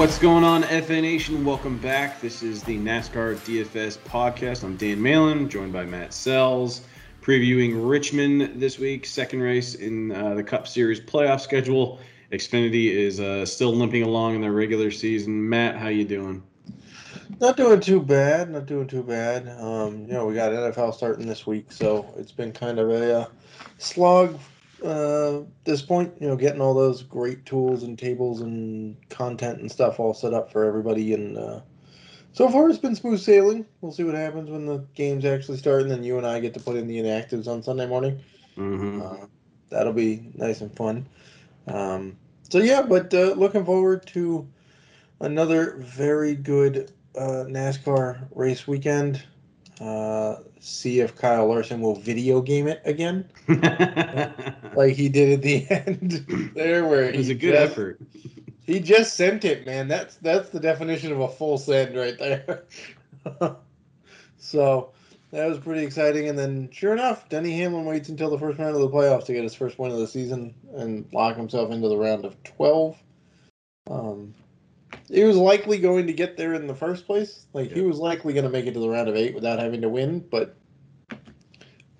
What's going on, FA Nation? Welcome back. This is the NASCAR DFS podcast. I'm Dan Malin, joined by Matt Sells, previewing Richmond this week, second race in uh, the Cup Series playoff schedule. Xfinity is uh, still limping along in their regular season. Matt, how you doing? Not doing too bad. Not doing too bad. Um, you know, we got NFL starting this week, so it's been kind of a uh, slog uh, this point. You know, getting all those great tools and tables and content and stuff all set up for everybody. And uh, so far, it's been smooth sailing. We'll see what happens when the games actually start, and then you and I get to put in the inactives on Sunday morning. Mm-hmm. Uh, that'll be nice and fun. Um, so yeah, but uh, looking forward to another very good uh, NASCAR race weekend. Uh, see if Kyle Larson will video game it again, like he did at the end there, where it was a good just- effort. He just sent it, man. That's that's the definition of a full send right there. so that was pretty exciting. And then, sure enough, Denny Hamlin waits until the first round of the playoffs to get his first win of the season and lock himself into the round of twelve. Um, he was likely going to get there in the first place. Like he was likely going to make it to the round of eight without having to win, but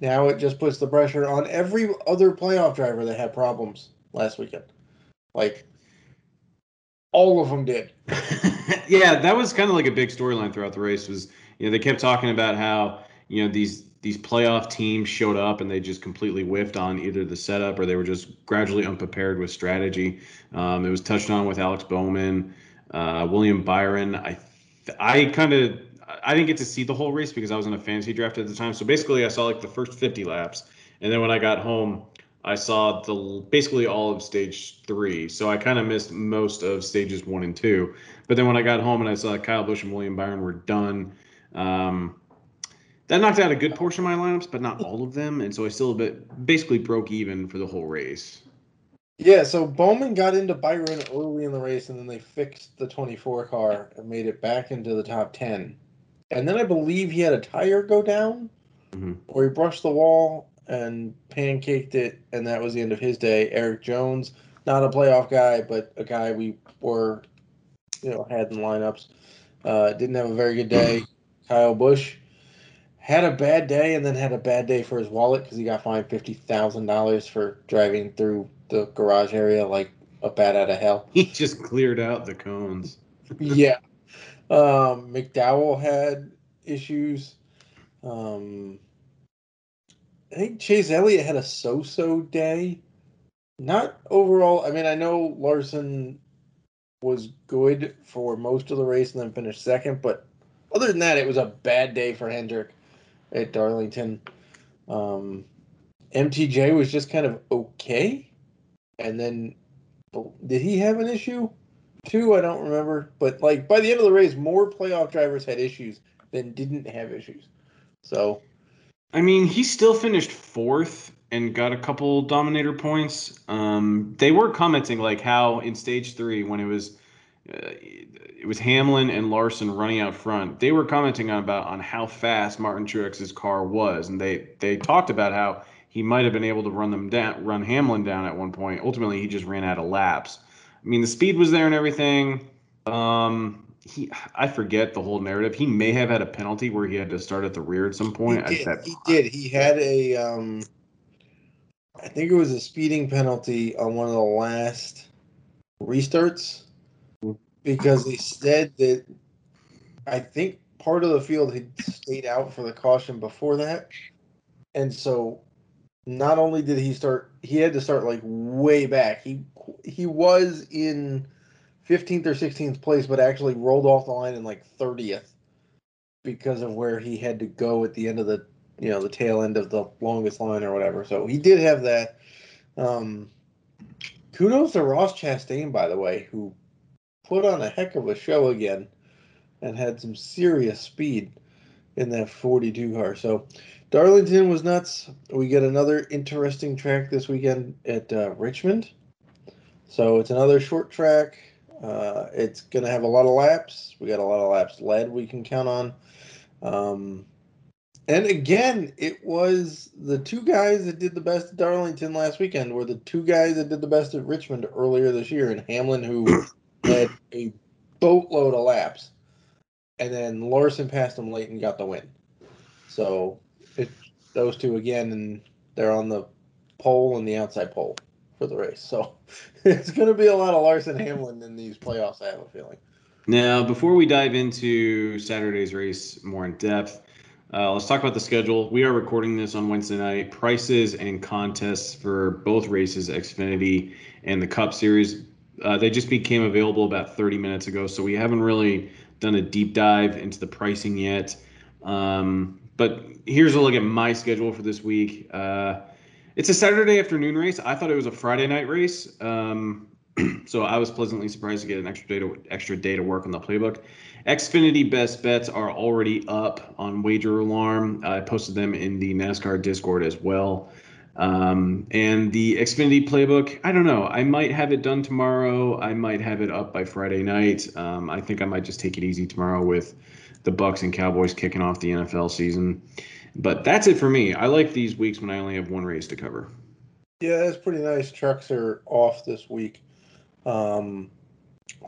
now it just puts the pressure on every other playoff driver that had problems last weekend. Like all of them did. yeah, that was kind of like a big storyline throughout the race. Was you know they kept talking about how you know these these playoff teams showed up and they just completely whiffed on either the setup or they were just gradually unprepared with strategy. Um, it was touched on with Alex Bowman, uh, William Byron. I I kind of I didn't get to see the whole race because I was in a fantasy draft at the time. So basically, I saw like the first 50 laps, and then when I got home, I saw the basically all of stage three. So I kind of missed most of stages one and two. But then when I got home and I saw Kyle Busch and William Byron were done, um, that knocked out a good portion of my lineups, but not all of them. And so I still bit basically broke even for the whole race. Yeah, so Bowman got into Byron early in the race, and then they fixed the 24 car and made it back into the top 10. And then I believe he had a tire go down, Mhm. or he brushed the wall and pancaked it, and that was the end of his day. Erik Jones, not a playoff guy, but a guy we were, you know, had in lineups, uh, didn't have a very good day. Kyle Busch had a bad day, and then had a bad day for his wallet because he got fined fifty thousand dollars for driving through the garage area like a bat out of hell. He just cleared out the cones. yeah. Um, McDowell had issues. Um, I think Chase Elliott had a so-so day. Not overall. I mean, I know Larson was good for most of the race and then finished second, but other than that, it was a bad day for Hendrick at Darlington. Um, MTJ was just kind of okay, and then did he have an issue? Two, I don't remember, but like by the end of the race, more playoff drivers had issues than didn't have issues. So I mean, he still finished fourth and got a couple dominator points. Um, they were commenting like how in stage three when it was uh, it was Hamlin and Larson running out front. They were commenting on about on how fast Martin Truex's car was, and they they talked about how he might have been able to run them down, run Hamlin down at one point. Ultimately, he just ran out of laps. I mean, the speed was there and everything. Um, he, I forget the whole narrative. He may have had a penalty where he had to start at the rear at some point. He did. that- He did. He had a um, I think it was a speeding penalty on one of the last restarts because they said that I think part of the field had stayed out for the caution before that, and so not only did he start, he had to start like way back. He he was in 15th or 16th place, but actually rolled off the line in like 30th because of where he had to go at the end of the you know the tail end of the longest line or whatever. So he did have that. Um, kudos to Ross Chastain, by the way, who put on a heck of a show again and had some serious speed in that 42 car. So Darlington was nuts. We get another interesting track this weekend at uh, Richmond. So it's another short track. Uh, it's going to have a lot of laps. We got a lot of laps led we can count on. Um, and again, it was the two guys that did the best at Darlington last weekend were the two guys that did the best at Richmond earlier this year. And Hamlin, who led a boatload of laps, and then Larson passed him late and got the win. So those two again, and they're on the pole and the outside pole for the race. So it's going to be a lot of Larson Hamlin in these playoffs. I have a feeling. Now, before we dive into Saturday's race more in depth, uh, let's talk about the schedule. We are recording this on Wednesday night. Prices and contests for both races, Xfinity and the Cup Series, uh, they just became available about 30 minutes ago. So we haven't really done a deep dive into the pricing yet. Um, but here's a look at my schedule for this week. Uh, it's a Saturday afternoon race. I thought it was a Friday night race. Um, so I was pleasantly surprised to get an extra day to extra day to work on the playbook. Xfinity best bets are already up on Wager Alarm. I posted them in the NASCAR Discord as well. Um, and the Xfinity playbook, I don't know. I might have it done tomorrow. I might have it up by Friday night. Um, I think I might just take it easy tomorrow with the Bucks and Cowboys kicking off the NFL season. But that's it for me. I like these weeks when I only have one race to cover. Yeah, that's pretty nice. Trucks are off this week. Um,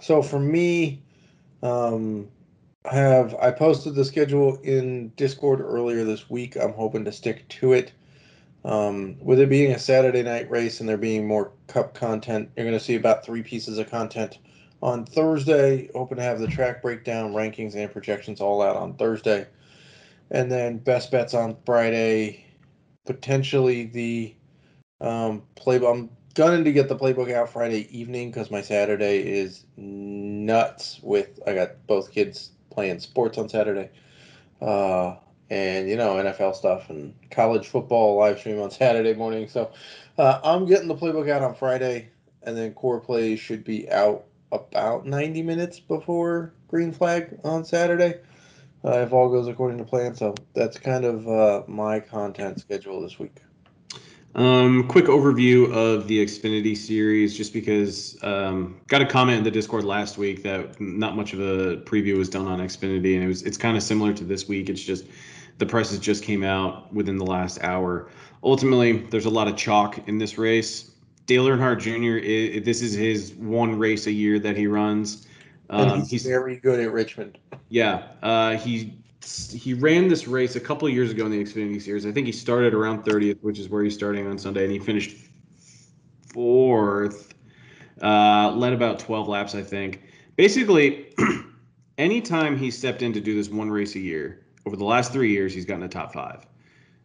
so for me, um, I have I posted the schedule in Discord earlier this week. I'm hoping to stick to it. Um, with it being a Saturday night race and there being more cup content, you're going to see about three pieces of content on Thursday. Hoping to have the track breakdown, rankings, and projections all out on Thursday, and then best bets on Friday. Potentially the um, play. I'm gunning to get the playbook out Friday evening because my Saturday is nuts with I got both kids playing sports on Saturday. Uh, and you know NFL stuff and college football live stream on Saturday morning. So uh, I'm getting the playbook out on Friday, and then core plays should be out about 90 minutes before green flag on Saturday, uh, if all goes according to plan. So that's kind of uh, my content schedule this week. Um, quick overview of the Xfinity series, just because um, got a comment in the Discord last week that not much of a preview was done on Xfinity, and it was it's kind of similar to this week. It's just the prices just came out within the last hour. Ultimately, there's a lot of chalk in this race. Dale Earnhardt Jr. this is his one race a year that he runs. Um, he's, he's, very good at Richmond. Yeah, uh, he he ran this race a couple years ago in the Xfinity Series. I think he started around 30th, which is where he's starting on Sunday, and he finished fourth. Uh, led about 12 laps, I think. Basically, anytime he stepped in to do this one race a year, over the last three years, he's gotten a top five.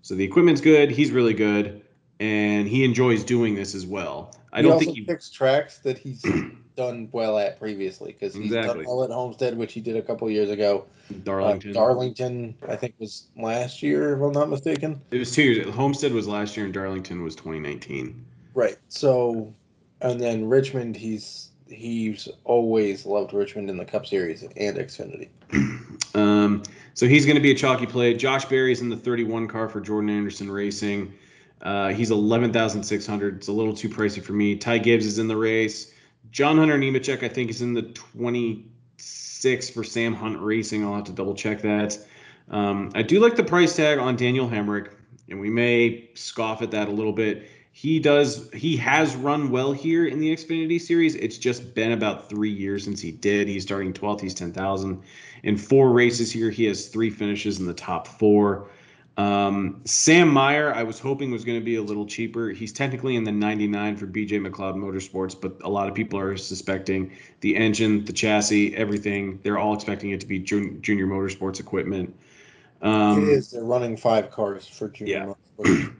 So the equipment's good. He's really good, and he enjoys doing this as well. I he don't think he picks tracks that he's done well at previously because he's exactly. done well at Homestead, which he did a couple years ago. Darlington. Uh, Darlington, I think, was last year, if I'm not mistaken. It was two years. Homestead was last year, and Darlington was 2019. Right. So, and then Richmond, he's he's always loved Richmond in the Cup Series and Xfinity. um, so he's going to be a chalky play. Josh Berry's in the 31 car for Jordan Anderson Racing. Uh, he's 11,600. It's a little too pricey for me. Ty Gibbs is in the race. John Hunter Nemechek, I think, is in the 26 for Sam Hunt Racing. I'll have to double check that. Um, I do like the price tag on Daniel Hemric, and we may scoff at that a little bit. He does. He has run well here in the Xfinity Series. It's just been about three years since he did. He's starting 12th. He's 10,000. In four races here, he has three finishes in the top four. Um, Sam Mayer, I was hoping was going to be a little cheaper. He's technically in the 99 for BJ McLeod Motorsports, but a lot of people are suspecting the engine, the chassis, everything. They're all expecting it to be junior motorsports equipment. Um, it is. They're running five cars for junior yeah.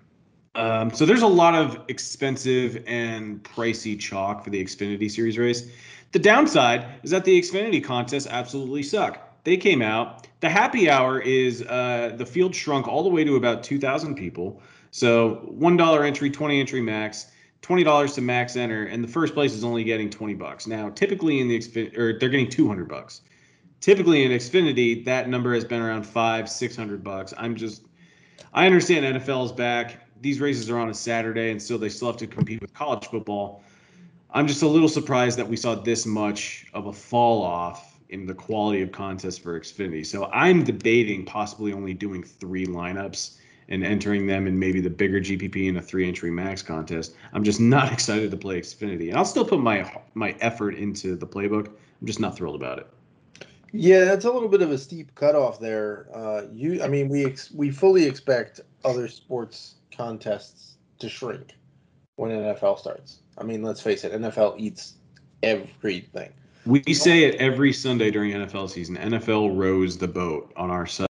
Um, so there's a lot of expensive and pricey chalk for the Xfinity Series race. The downside is that the Xfinity contests absolutely suck. They came out. The happy hour is uh, the field shrunk all the way to about 2,000 people. So one dollar entry, 20 entry max, twenty dollars to max enter, and the first place is only getting 20 bucks. Now, typically in the or they're getting 200 bucks. Typically in Xfinity, that number has been around five, 600 bucks. I'm just, I understand NFL is back these races are on a Saturday, and still they still have to compete with college football. I'm just a little surprised that we saw this much of a fall off in the quality of contest for Xfinity. So I'm debating possibly only doing three lineups and entering them in maybe the bigger GPP and a three entry max contest. I'm just not excited to play Xfinity, and I'll still put my my effort into the playbook. I'm just not thrilled about it. Yeah, that's a little bit of a steep cutoff there. Uh, you, I mean, we ex- we fully expect other sports contests to shrink when NFL starts. I mean, let's face it, NFL eats everything. We say it every Sunday during NFL season. NFL rows the boat on our site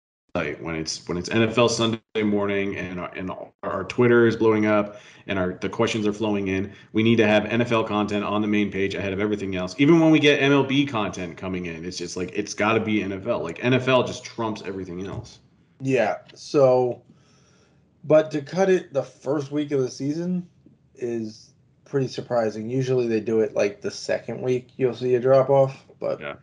when it's when it's NFL Sunday morning and our, and our Twitter is blowing up and our the questions are flowing in. We need to have NFL content on the main page ahead of everything else. Even when we get MLB content coming in, it's just like it's got to be NFL. Like NFL just trumps everything else. Yeah. So, but to cut it the first week of the season is pretty surprising. Usually they do it like the second week. You'll see a drop off, but Yeah.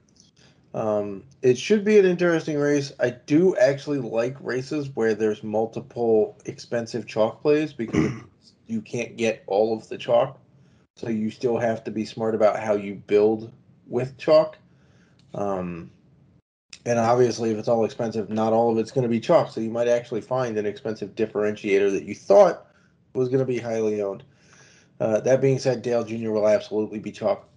um, it should be an interesting race. I do actually like races where there's multiple expensive chalk plays because you can't get all of the chalk, so you still have to be smart about how you build with chalk. Um, and obviously, if it's all expensive, not all of it's going to be chalk. So you might actually find an expensive differentiator that you thought was going to be highly owned. Uh, that being said, Dale Jr. will absolutely be chalk.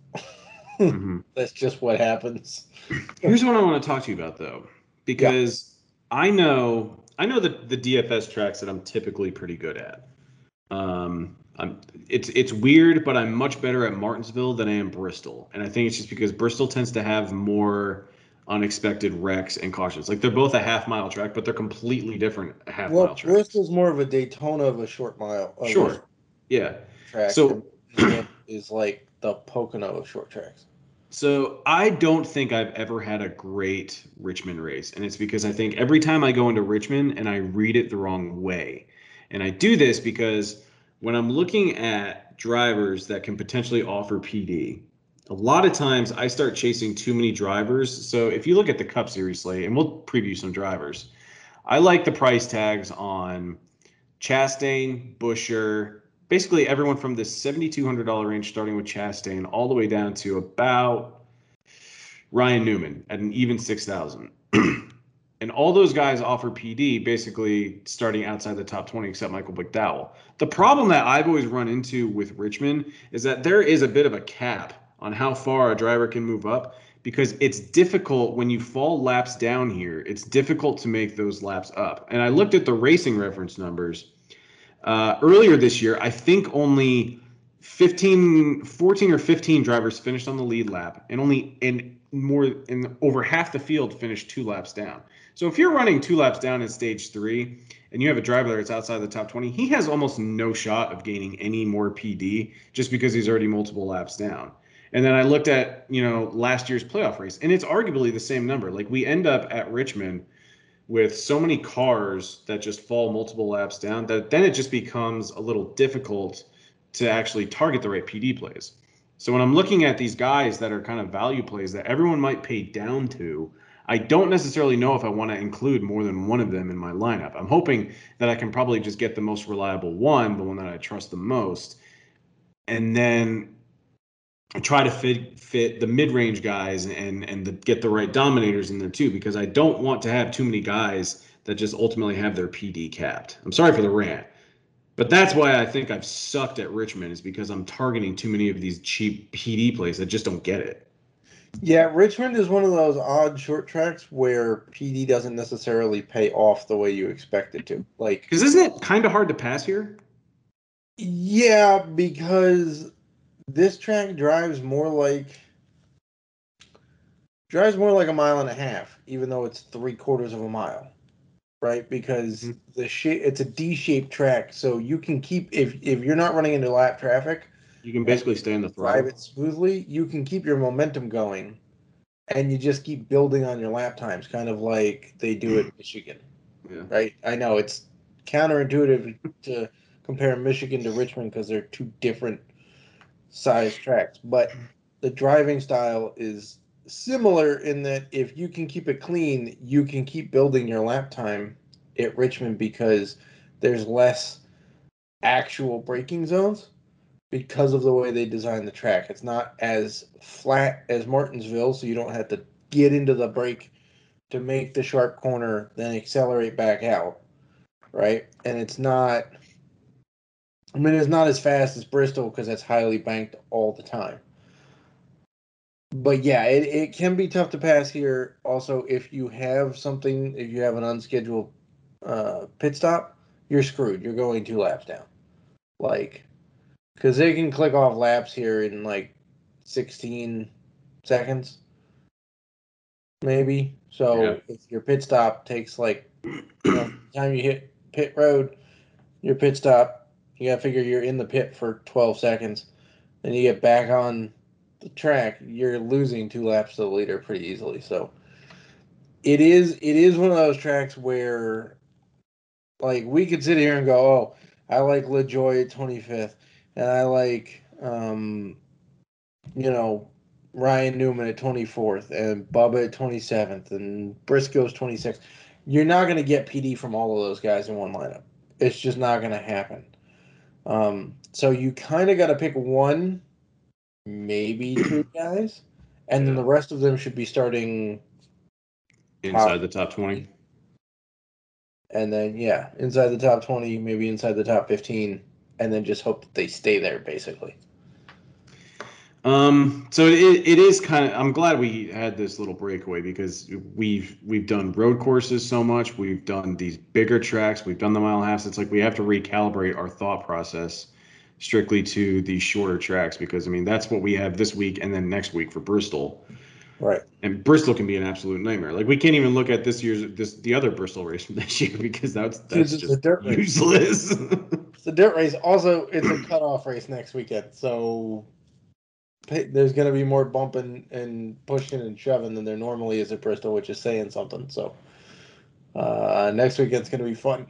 Mhm. That's just what happens. Here's what I want to talk to you about though, because I know I know the the DFS tracks that I'm typically pretty good at. Um, I'm it's it's weird, but I'm much better at Martinsville than I am Bristol, and I think it's just because Bristol tends to have more unexpected wrecks and cautions. Like they're both a half mile track, but they're completely different half Well, mile tracks. Bristol's more of a Daytona of a short mile. a Sure. Yeah. Track So- is like the Pocono of short tracks. So I don't think I've ever had a great Richmond race, and it's because I think every time I go into Richmond and I read it the wrong way, and I do this because when I'm looking at drivers that can potentially offer PD, a lot of times I start chasing too many drivers. So if you look at the Cup Series slate, and we'll preview some drivers, I like the price tags on Chastain, Buescher, basically everyone from the $7,200 range, starting with Chastain, all the way down to about Ryan Newman at an even 6,000. and all those guys offer PD basically starting outside the top 20, except Michael McDowell. The problem that I've always run into with Richmond is that there is a bit of a cap on how far a driver can move up because it's difficult when you fall laps down here. It's difficult to make those laps up. And I looked at the racing reference numbers uh, earlier this year. I think only 15, 14 or 15 drivers finished on the lead lap, and only in more in over half the field finished two laps down. So if you're running two laps down in stage three, and you have a driver that's outside the top 20, he has almost no shot of gaining any more PD just because he's already multiple laps down. And then I looked at, you know, last year's playoff race, and it's arguably the same number. Like we end up at Richmond with so many cars that just fall multiple laps down that then it just becomes a little difficult to actually target the right PD plays. So when I'm looking at these guys that are kind of value plays that everyone might pay down to, I don't necessarily know if I want to include more than one of them in my lineup. I'm hoping that I can probably just get the most reliable one, the one that I trust the most, and then try to fit fit the mid-range guys and and the, get the right dominators in there too because I don't want to have too many guys that just ultimately have their PD capped. I'm sorry for the rant. But that's why I think I've sucked at Richmond is because I'm targeting too many of these cheap PD plays that just don't get it. Yeah, Richmond is one of those odd short tracks where PD doesn't necessarily pay off the way you expect it to. Like, Because isn't it kind of hard to pass here? yeah, because this track drives more like drives more like a mile and a half, even though it's three quarters of a mile, right? Because Mhm. the shape it's a D-shaped track, so you can keep if if you're not running into lap traffic, You can basically stay in the drive throttle. it smoothly, you can keep your momentum going, and you just keep building on your lap times, kind of like they do at Michigan, Yeah. right? I know it's counterintuitive to compare Michigan to Richmond because they're two different size tracks, but the driving style is similar in that if you can keep it clean, you can keep building your lap time at Richmond because there's less actual braking zones because of the way they designed the track. It's not as flat as Martinsville, so you don't have to get into the brake to make the sharp corner, then accelerate back out, right? And it's not. I mean, it's not as fast as Bristol because it's highly banked all the time. but yeah, it, it can be tough to pass here. Also, if you have something, if you have an unscheduled uh, pit stop, you're screwed. You're going two laps down. Like, because they can click off laps here in like 16 seconds, maybe. So Yeah. if your pit stop takes like, you know, time you hit pit road, your pit stop, you got to figure you're in the pit for 12 seconds. Then you get back on the track, you're losing two laps to the leader pretty easily. So it is it is one of those tracks where like we could sit here and go, oh, I like LaJoie at 25th, and I like um, you know Ryan Newman at 24th, and Bubba at 27th, and Briscoe's 26th. You're not going to get PD from all of those guys in one lineup. It's just not going to happen. Um, so you kind of got to pick one, maybe two guys, and then the rest of them should be starting Inside the top 20. and then yeah, inside the top twenty, maybe inside the top fifteen, and then just hope that they stay there. Basically, Um, so it, it is kind of. I'm glad we had this little breakaway because we've we've done road courses so much. We've done these bigger tracks. We've done the mile and a half. It's like we have to recalibrate our thought process strictly to these shorter tracks because I mean that's what we have this week and then next week for Bristol. right? And Bristol can be an absolute nightmare. Like we can't even look at this year's this the other Bristol race from this year because that's that's just dirt race. useless. It's a dirt race. Also, it's a cutoff race next weekend, so there's going to be more bumping and pushing and shoving than there normally is at Bristol, which is saying something. So uh, next weekend's going to be fun.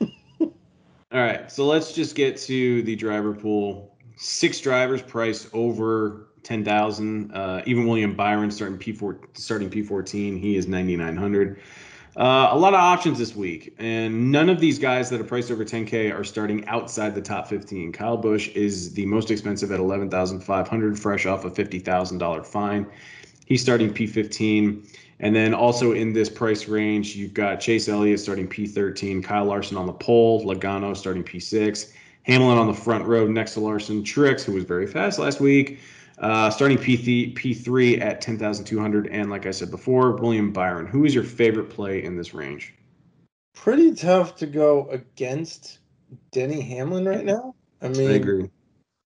All right, so let's just get to the driver pool. Six drivers priced over ten thousand. Uh, even William Byron starting P four starting P fourteen. He is ninety nine hundred. Uh, a lot of options this week, and none of these guys that are priced over 10K are starting outside the top 15. Kyle Busch is the most expensive at 11,500, fresh off a $50,000 fine. He's starting P15. And then also in this price range, you've got Chase Elliott starting P13, Kyle Larson on the pole, Logano starting P6, Hamlin on the front row next to Larson, Truex, who was very fast last week, uh, starting P3, P3 at 10,200. And like I said before, William Byron. Who is your favorite play in this range? Pretty tough to go against Denny Hamlin right now. I mean, I agree.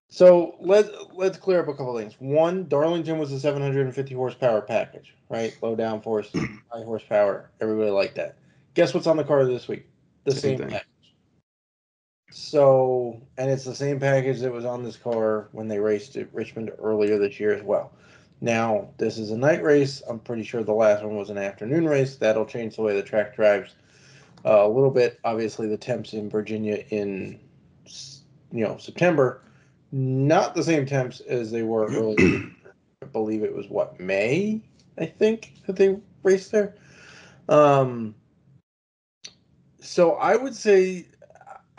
So let let's clear up a couple things. One, Darlington was a 750 horsepower package, right? Low downforce, high horsepower. Everybody liked that. Guess what's on the car this week? The Same same, thing. package. So, and it's the same package that was on this car when they raced at Richmond earlier this year as well. Now, this is a night race. I'm pretty sure the last one was an afternoon race. That'll change the way the track drives uh, a little bit. Obviously, the temps in Virginia in you know September not the same temps as they were earlier. I believe it was what May, I think that they raced there. Um, so I would say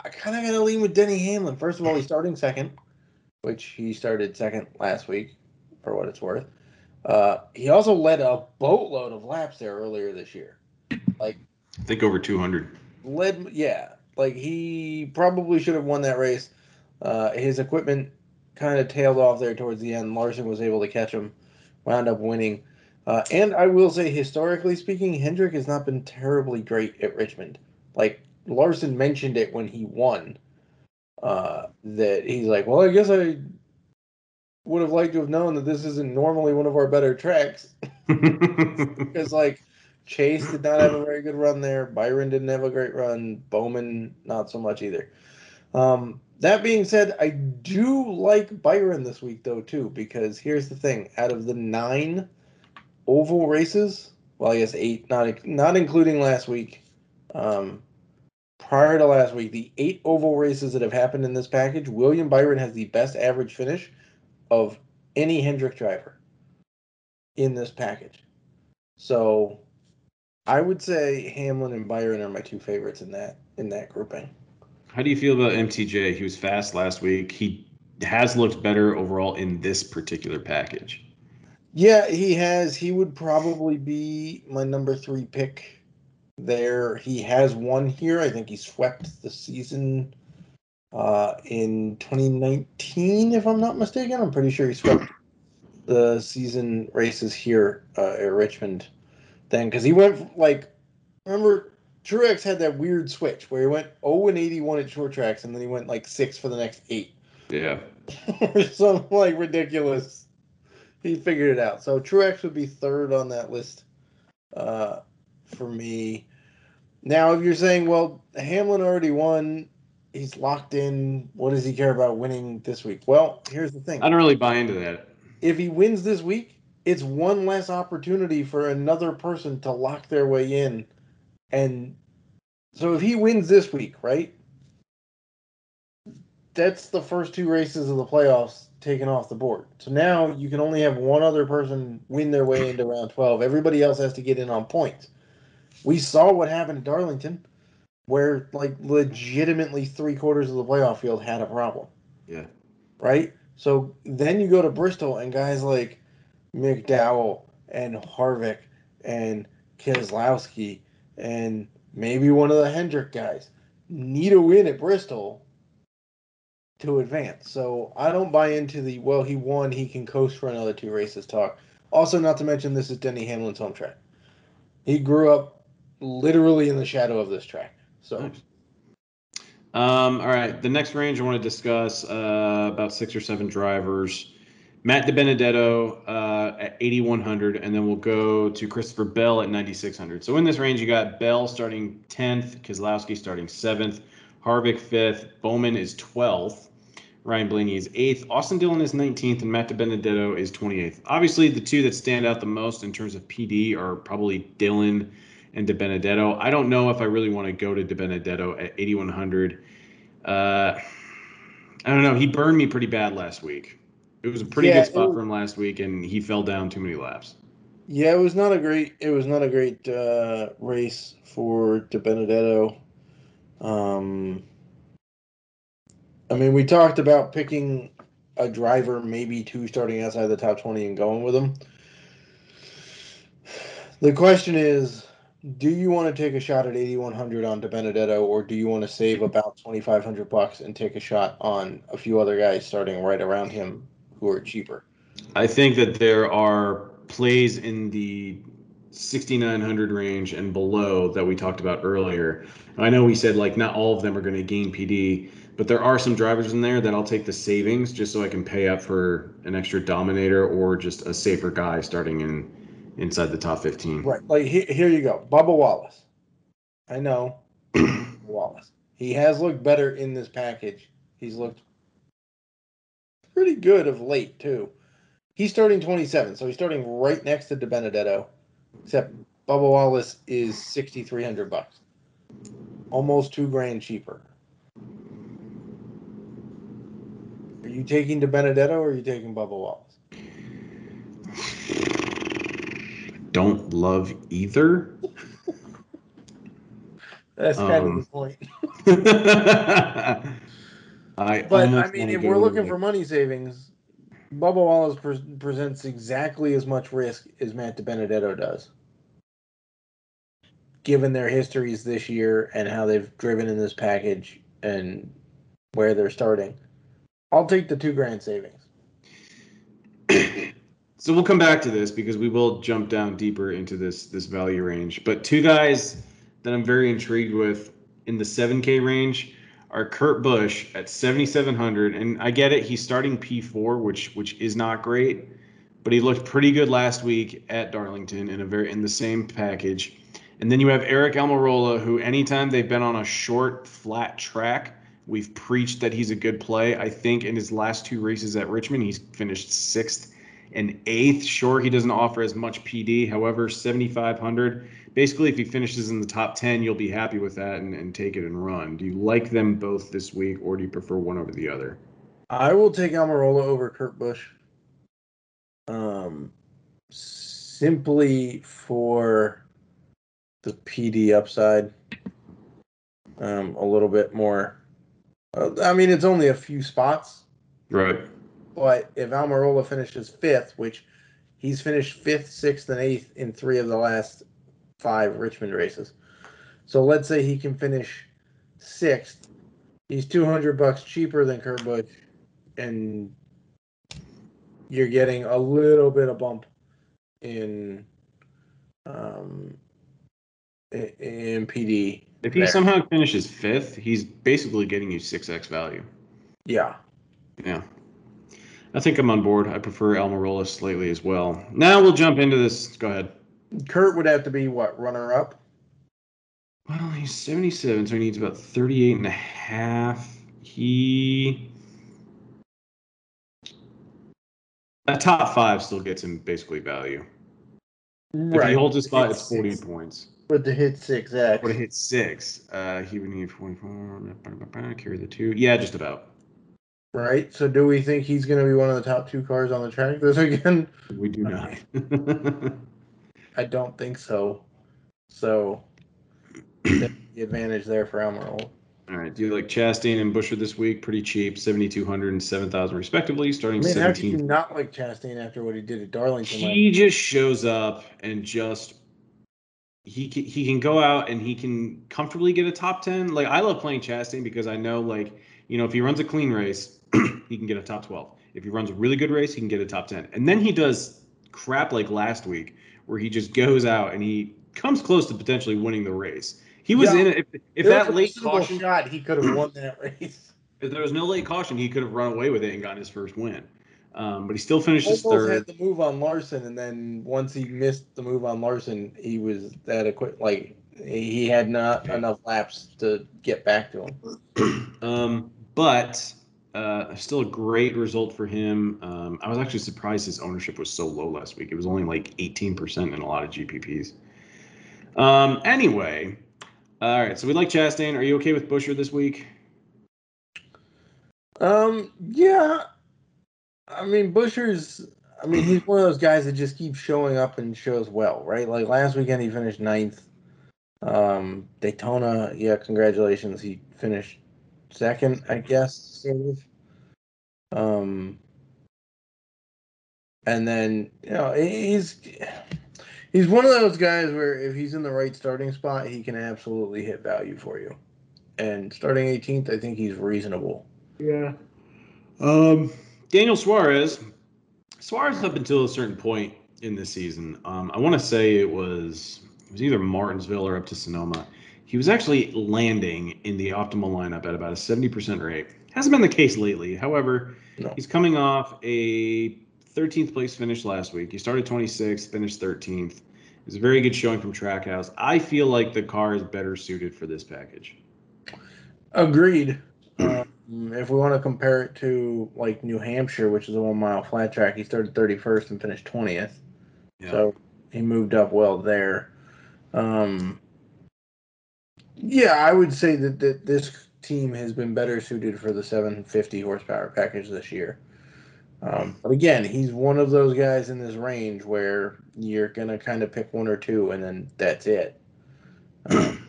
I kind of got to lean with Denny Hamlin. First of all, he's starting second, which he started second last week, for what it's worth. Uh, he also led a boatload of laps there earlier this year. Like I think over 200. led yeah like he probably should have won that race uh, his equipment kind of tailed off there towards the end larson was able to catch him wound up winning uh, and i will say historically speaking hendrick has not been terribly great at richmond like larson mentioned it when he won uh, that he's like well i guess i would have liked to have known that this isn't normally one of our better tracks because like Chase did not have a very good run there. Byron didn't have a great run. Bowman not so much either. Um, that being said, I do like Byron this week though too because here's the thing: out of the nine oval races, well, I guess eight, not not including last week. Um, prior to last week, the eight oval races that have happened in this package, William Byron has the best average finish of any Hendrick driver in this package. So I would say Hamlin and Byron are my two favorites in that in that grouping. How do you feel about MTJ? He was fast last week. He has looked better overall in this particular package. Yeah, he has. He would probably be my number three pick there. He has won here. I think he swept the season uh, in 2019, if I'm not mistaken. I'm pretty sure he swept the season races here uh, at Richmond then because he went like remember Truex had that weird switch where he went 0 and 81 at short tracks and then he went like six for the next eight. Yeah. or something like ridiculous. He figured it out. So Truex would be third on that list uh, for me. Now, if you're saying, well, Hamlin already won, he's locked in. What does he care about winning this week? Well, here's the thing. I don't really buy into that. If he wins this week, it's one less opportunity for another person to lock their way in. And so if he wins this week, right? That's the first two races of the playoffs taken off the board. So now you can only have one other person win their way into round 12. Everybody else has to get in on points. We saw what happened at Darlington, where like legitimately three quarters of the playoff field had a problem. Yeah. Right? So then you go to Bristol and guys like McDowell and Harvick and Keselowski and maybe one of the Hendrick guys need a win at Bristol to advance. So I don't buy into the well he won, he can coast for another two races talk. Also, not to mention this is Denny Hamlin's home track. He grew up literally in the shadow of this track. So Nice. Um, all right. The next range I want to discuss uh, about six or seven drivers. Matt DiBenedetto uh, at 8,100, and then we'll go to Christopher Bell at 9,600. So in this range, you got Bell starting 10th, Keselowski starting 7th, Harvick 5th, Bowman is 12th, Ryan Blaney is 8th, Austin Dillon is 19th, and Matt DiBenedetto is 28th. Obviously, the two that stand out the most in terms of PD are probably Dillon and DiBenedetto. I don't know if I really want to go to DiBenedetto at 8,100. Uh, I don't know. He burned me pretty bad last week. It was a pretty Yeah, good spot for him last week, and he fell down too many laps. Yeah, it was not a great. It was not a great uh, race for DiBenedetto. Um, I mean, we talked about picking a driver, maybe two, starting outside the top twenty and going with them. The question is, do you want to take a shot at eighty one hundred on DiBenedetto, or do you want to save about twenty five hundred bucks and take a shot on a few other guys starting right around him who are cheaper? I think that there are plays in the 6,900 range and below that we talked about earlier. I know we said like not all of them are going to gain PD, but there are some drivers in there that I'll take the savings just so I can pay up for an extra dominator or just a safer guy starting in inside the top 15. Right. Like he, here you go. Bubba Wallace. I know. Wallace. He has looked better in this package. He's looked pretty good of late too. He's starting 27, so he's starting right next to DiBenedetto. Except Bubba Wallace is 6300 bucks. Almost 2 grand cheaper. Are you taking DiBenedetto or are you taking Bubba Wallace? Don't love either. That's kind Um, of the point. I But I mean, if we're looking for money savings, Bubba Wallace pre- presents exactly as much risk as Matt DiBenedetto does, given their histories this year and how they've driven in this package and where they're starting. I'll take the two grand savings. So we'll come back to this because we will jump down deeper into this this value range. But two guys that I'm very intrigued with in the 7K range are Kurt Busch at 7700 and I get it he's starting P4 which which is not great, but he looked pretty good last week at Darlington in a very in the same package. And then you have Aric Almirola who anytime they've been on a short flat track, we've preached that he's a good play. I think in his last two races at Richmond, he's finished 6th and eighth. Sure, he doesn't offer as much PD. However, 7,500. Basically, if he finishes in the top 10, you'll be happy with that and, and take it and run. Do you like them both this week, or do you prefer one over the other? I will take Almirola over Kurt Busch. Um, simply for the PD upside. Um, a little bit more. Uh, I mean, it's only a few spots, Right. But if Almirola finishes fifth, which he's finished fifth, sixth, and eighth in three of the last five Richmond races. So let's say he can finish sixth. He's two hundred bucks cheaper than Kurt Busch, and you're getting a little bit of bump in um in PD. If he there. somehow finishes fifth, he's basically getting you six x value. Yeah. Yeah. I think I'm on board. I prefer Almirola slightly as well. Now we'll jump into this. Go ahead. Kurt would have to be what, runner up? Well, he's 77, so he needs about 38 and a half. He. A top five still gets him basically value. Right. If he holds his spot, it's 40 points. But to hit six X. Would have hit six. Uh, he would need 44. Carry the two. Yeah, just about. Right. So do we think he's gonna be one of the top two cars on the track this weekend? We do not. I don't think so. So the advantage there for Emerald. All right. Do you like Chastain and Buescher this week? Pretty cheap, 7,200 and 7,000 respectively, starting mean, how could you not like Chastain after what he did at Darlington? He just shows up and just he can, he can go out and he can comfortably get a top 10. Like I love playing Chastain because I know like, you know, if he runs a clean race, he can get a top 12. If he runs a really good race, he can get a top 10. And then he does crap like last week where he just goes out and he comes close to potentially winning the race. He was Yeah. in it if, if There that late caution shot, he could have won that race. if there was no late caution, he could have run away with it and gotten his first win. Um, but he still finishes Almost third. had the move on Larson, and then once he missed the move on Larson, he was that equi- like he had not enough laps to get back to him. Um, but uh, still a great result for him. Um, I was actually surprised his ownership was so low last week. It was only like 18% in a lot of GPPs. Um, anyway, all right. So we like Chastain. Are you okay with Buescher this week? Um, yeah. I mean, Buescher's. I mean, he's one of those guys that just keeps showing up and shows well, right? Like last weekend, he finished ninth. Um, Daytona, yeah, congratulations, he finished second, I guess, sort of. Um, and then you know he's he's one of those guys where if he's in the right starting spot, he can absolutely hit value for you. And starting 18th, I think he's reasonable. Yeah. Um, Daniel Suarez. Suarez up until a certain point in this season. Um, I want to say it was it was either Martinsville or up to Sonoma. He was actually landing in the optimal lineup at about a 70% rate. Hasn't been the case lately. However, No. he's coming off a 13th place finish last week. He started 26th, finished 13th. It was a very good showing from Trackhouse. I feel like the car is better suited for this package. Agreed. Um, if we want to compare it to like New Hampshire, which is a one mile flat track, he started 31st and finished 20th. Yeah. So he moved up well there. Um, yeah, I would say that, that this team has been better suited for the 750 horsepower package this year. Um, but again, he's one of those guys in this range where you're going to kind of pick one or two and then that's it. Um,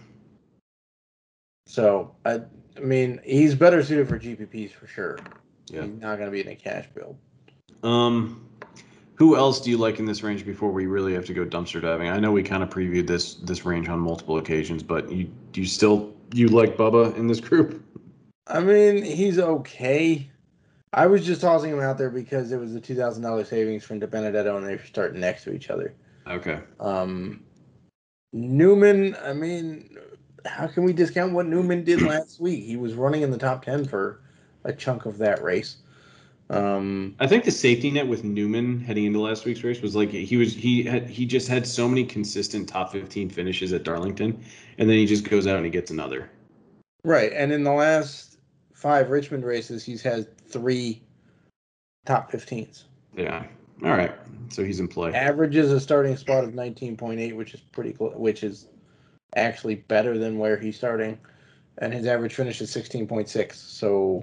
so, I, I mean, he's better suited for GPPs for sure. Yeah. He's not going to be in a cash build. Um, who else do you like in this range before we really have to go dumpster diving? I know we kind of previewed this this range on multiple occasions, but you do you still you like Bubba in this group? I mean, he's okay. I was just tossing him out there because it was the two thousand dollars savings from DiBenedetto, and they're starting next to each other. Okay. Um, Newman, I mean, how can we discount what Newman did last week? He was running in the top ten for a chunk of that race. Um, I think the safety net with Newman heading into last week's race was like he was he had he just had so many consistent top 15 finishes at Darlington and then he just goes out and he gets another. right, and in the last five Richmond races, he's had three top 15s. Yeah. All right. So he's in play. averages a starting spot of 19.8 which is pretty close which is actually better than where he's starting and his average finish is 16.6 so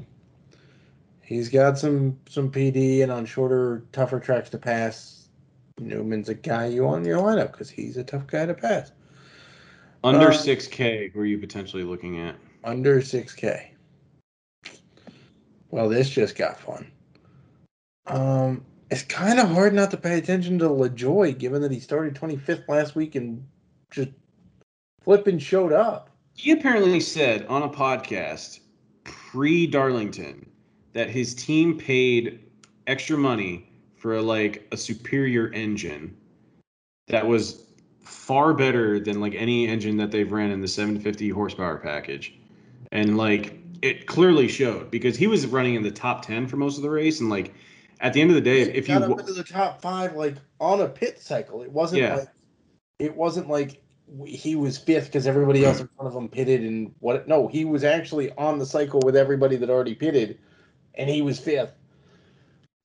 he's got some some pd and on shorter tougher tracks to pass newman's a guy you want in your lineup because he's a tough guy to pass Under Uh, 6k, who are you potentially looking at? under 6k well this just got fun um it's kind of hard not to pay attention to LaJoie, given that he started 25th last week and just flipping showed up. He apparently said on a podcast pre Darlington that his team paid extra money for like a superior engine that was far better than like any engine that they've ran in the 750 horsepower package. And like it clearly showed because he was running in the top 10 for most of the race and like at the end of the day if you got up into the top 5 like on a pit cycle. It wasn't Yeah. like it wasn't like he was fifth because everybody else in front of him pitted and what no, he was actually on the cycle with everybody that already pitted and he was fifth.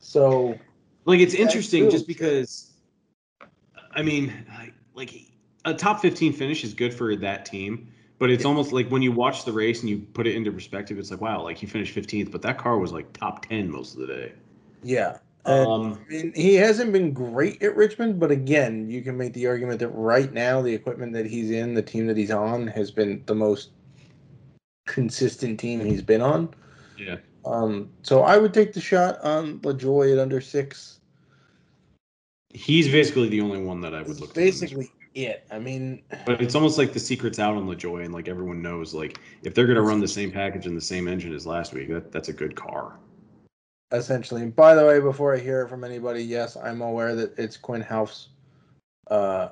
So Like it's interesting just because I mean like- a top 15 finish is good for that team, but it's Yeah. almost like when you watch the race and you put it into perspective it's like wow, like he finished 15th, but that car was like top 10 most of the day. yeah. Um I mean, he hasn't been great at Richmond, but again, you can make the argument that right now the equipment that he's in, the team that he's on, has been the most consistent team he's been on. yeah. Um, so I would take the shot on LaJoie at under six. He's basically the only one that I would That's look to win basically it. I mean, But it's almost like the secret's out on LaJoie, and like everyone knows, like if they're gonna run the same package and the same engine as last week, that that's a good car. essentially. And by the way, before I hear it from anybody, yes, I'm aware that it's Quin Houff, uh,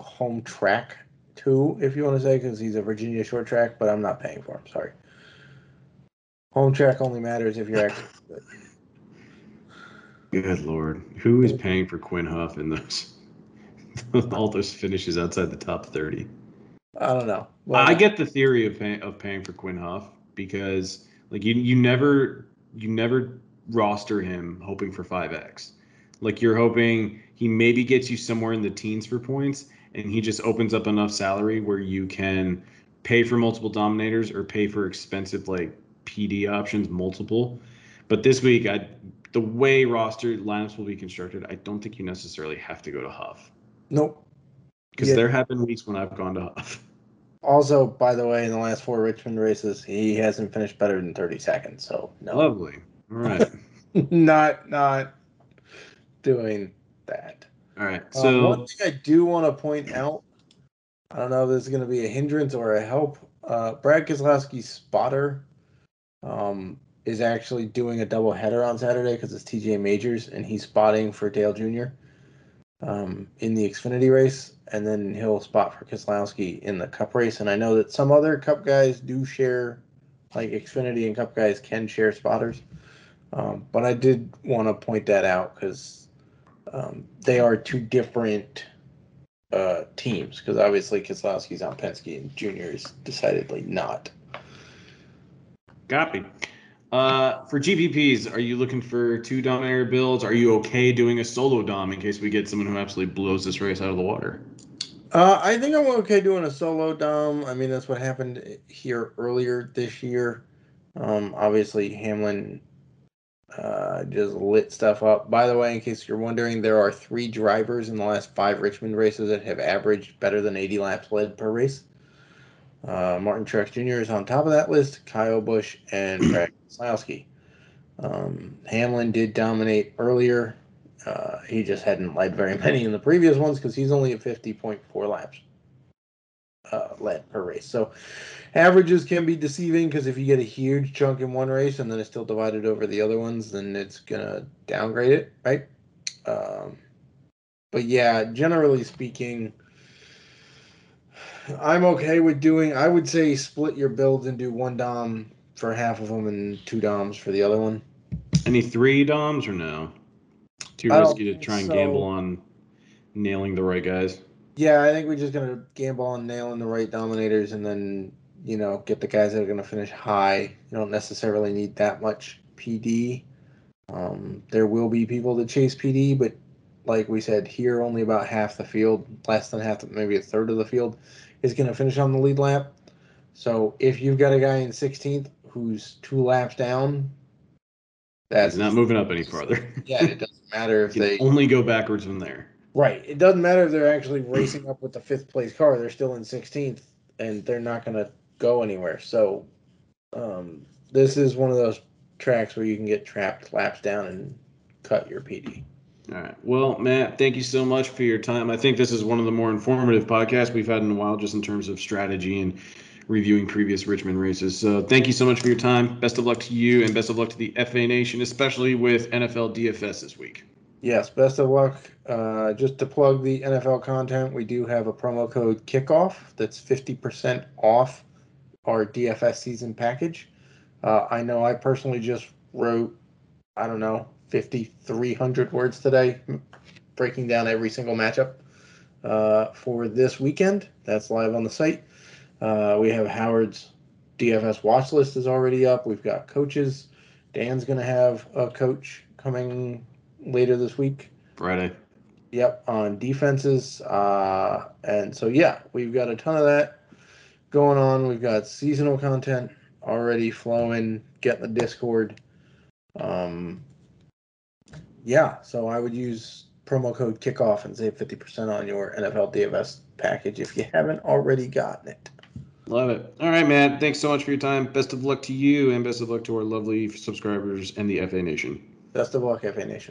home track too, if you want to say, because he's a Virginia short track, but I'm not paying for him. Sorry. Home track only matters if you're actually. Good lord, who is paying for Quin Houff in those all those finishes outside the top thirty? I don't know. Well, I get the theory of pay, of paying for Quin Houff because like you you never you never roster him hoping for five X. Like you're hoping he maybe gets you somewhere in the teens for points, and he just opens up enough salary where you can pay for multiple dominators or pay for expensive like PD options multiple. But this week, I the way roster lineups will be constructed, I don't think you necessarily have to go to Houff Nope. because Yeah. there have been weeks when I've gone to Houff. Also, by the way, in the last four Richmond races, he hasn't finished better than 30 seconds. So no, Lovely. All right. not not doing that. All right. Um, So one thing I do want to point out, I don't know if this is going to be a hindrance or a help. Uh, Brad Keselowski's spotter um, is actually doing a double header on Saturday because it's TJ Majors and he's spotting for Dale Jr. Um, in the Xfinity race, and then he'll spot for Keselowski in the Cup race. And I know that some other Cup guys do share, like Xfinity and Cup guys can share spotters. Um, but I did want to point that out because um, they are two different uh, teams. Because obviously Keselowski's on Penske and Junior is decidedly not. Copy. Uh, for GPPs, are you looking for two dominator builds? Are you okay doing a solo dom in case we get someone who absolutely blows this race out of the water? Uh, I think I'm okay doing a solo dom. I mean, that's what happened here earlier this year. Um, obviously, Hamlin uh, just lit stuff up. By the way, in case you're wondering, there are three drivers in the last five Richmond races that have averaged better than 80 laps led per race. Uh, Martin Truex Jr. is on top of that list. Kyle Busch and Brad Keselowski. Um, Hamlin did dominate earlier. Uh, he just hadn't led very many in the previous ones because he's only at 50.4 laps uh, led per race. So averages can be deceiving because if you get a huge chunk in one race and then it's still divided over the other ones, then it's going to downgrade it, right? Um, but yeah, generally speaking, I'm okay with doing, I would say split your builds and do one Dom for half of them and two Doms for the other one. Any three doms or no? Too risky to try and so. gamble on nailing the right guys. Yeah, I think we're just gonna gamble on nailing the right dominators and then, you know, get the guys that are gonna finish high. You don't necessarily need that much PD. Um, there will be people that chase PD, but like we said, here only about half the field, less than half, maybe a third of the field, is gonna finish on the lead lap. So if you've got a guy in 16th who's two laps down, that's He's not moving up any farther. Yeah, it doesn't matter if they only go backwards from there. Right. It doesn't matter if they're actually racing up with the fifth place car. They're still in 16th and they're not going to go anywhere. So, um, this is one of those tracks where you can get trapped laps down and cut your PD. All right. Well, Matt, thank you so much for your time. I think this is one of the more informative podcasts we've had in a while, just in terms of strategy and reviewing previous Richmond races. So thank you so much for your time. Best of luck to you and best of luck to the FA Nation, especially with NFL DFS this week. Yes, best of luck. Uh, just to plug the NFL content, we do have a promo code kickoff that's 50% off our DFS season package. Uh, I know I personally just wrote, I don't know, 5,300 words today, breaking down every single matchup uh, for this weekend. That's live on the site. Uh, we have Howard's DFS watch list is already up. We've got coaches. Dan's going to have a coach coming later this week. Friday. Yep, on defenses. Uh, and so, yeah, we've got a ton of that going on. We've got seasonal content already flowing. Get the Discord. Um, yeah, so I would use promo code kickoff and save 50% on your NFL DFS package if you haven't already gotten it. Love it. All right, man. Thanks so much for your time. Best of luck to you and best of luck to our lovely subscribers and the FA Nation. Best of luck, FA Nation.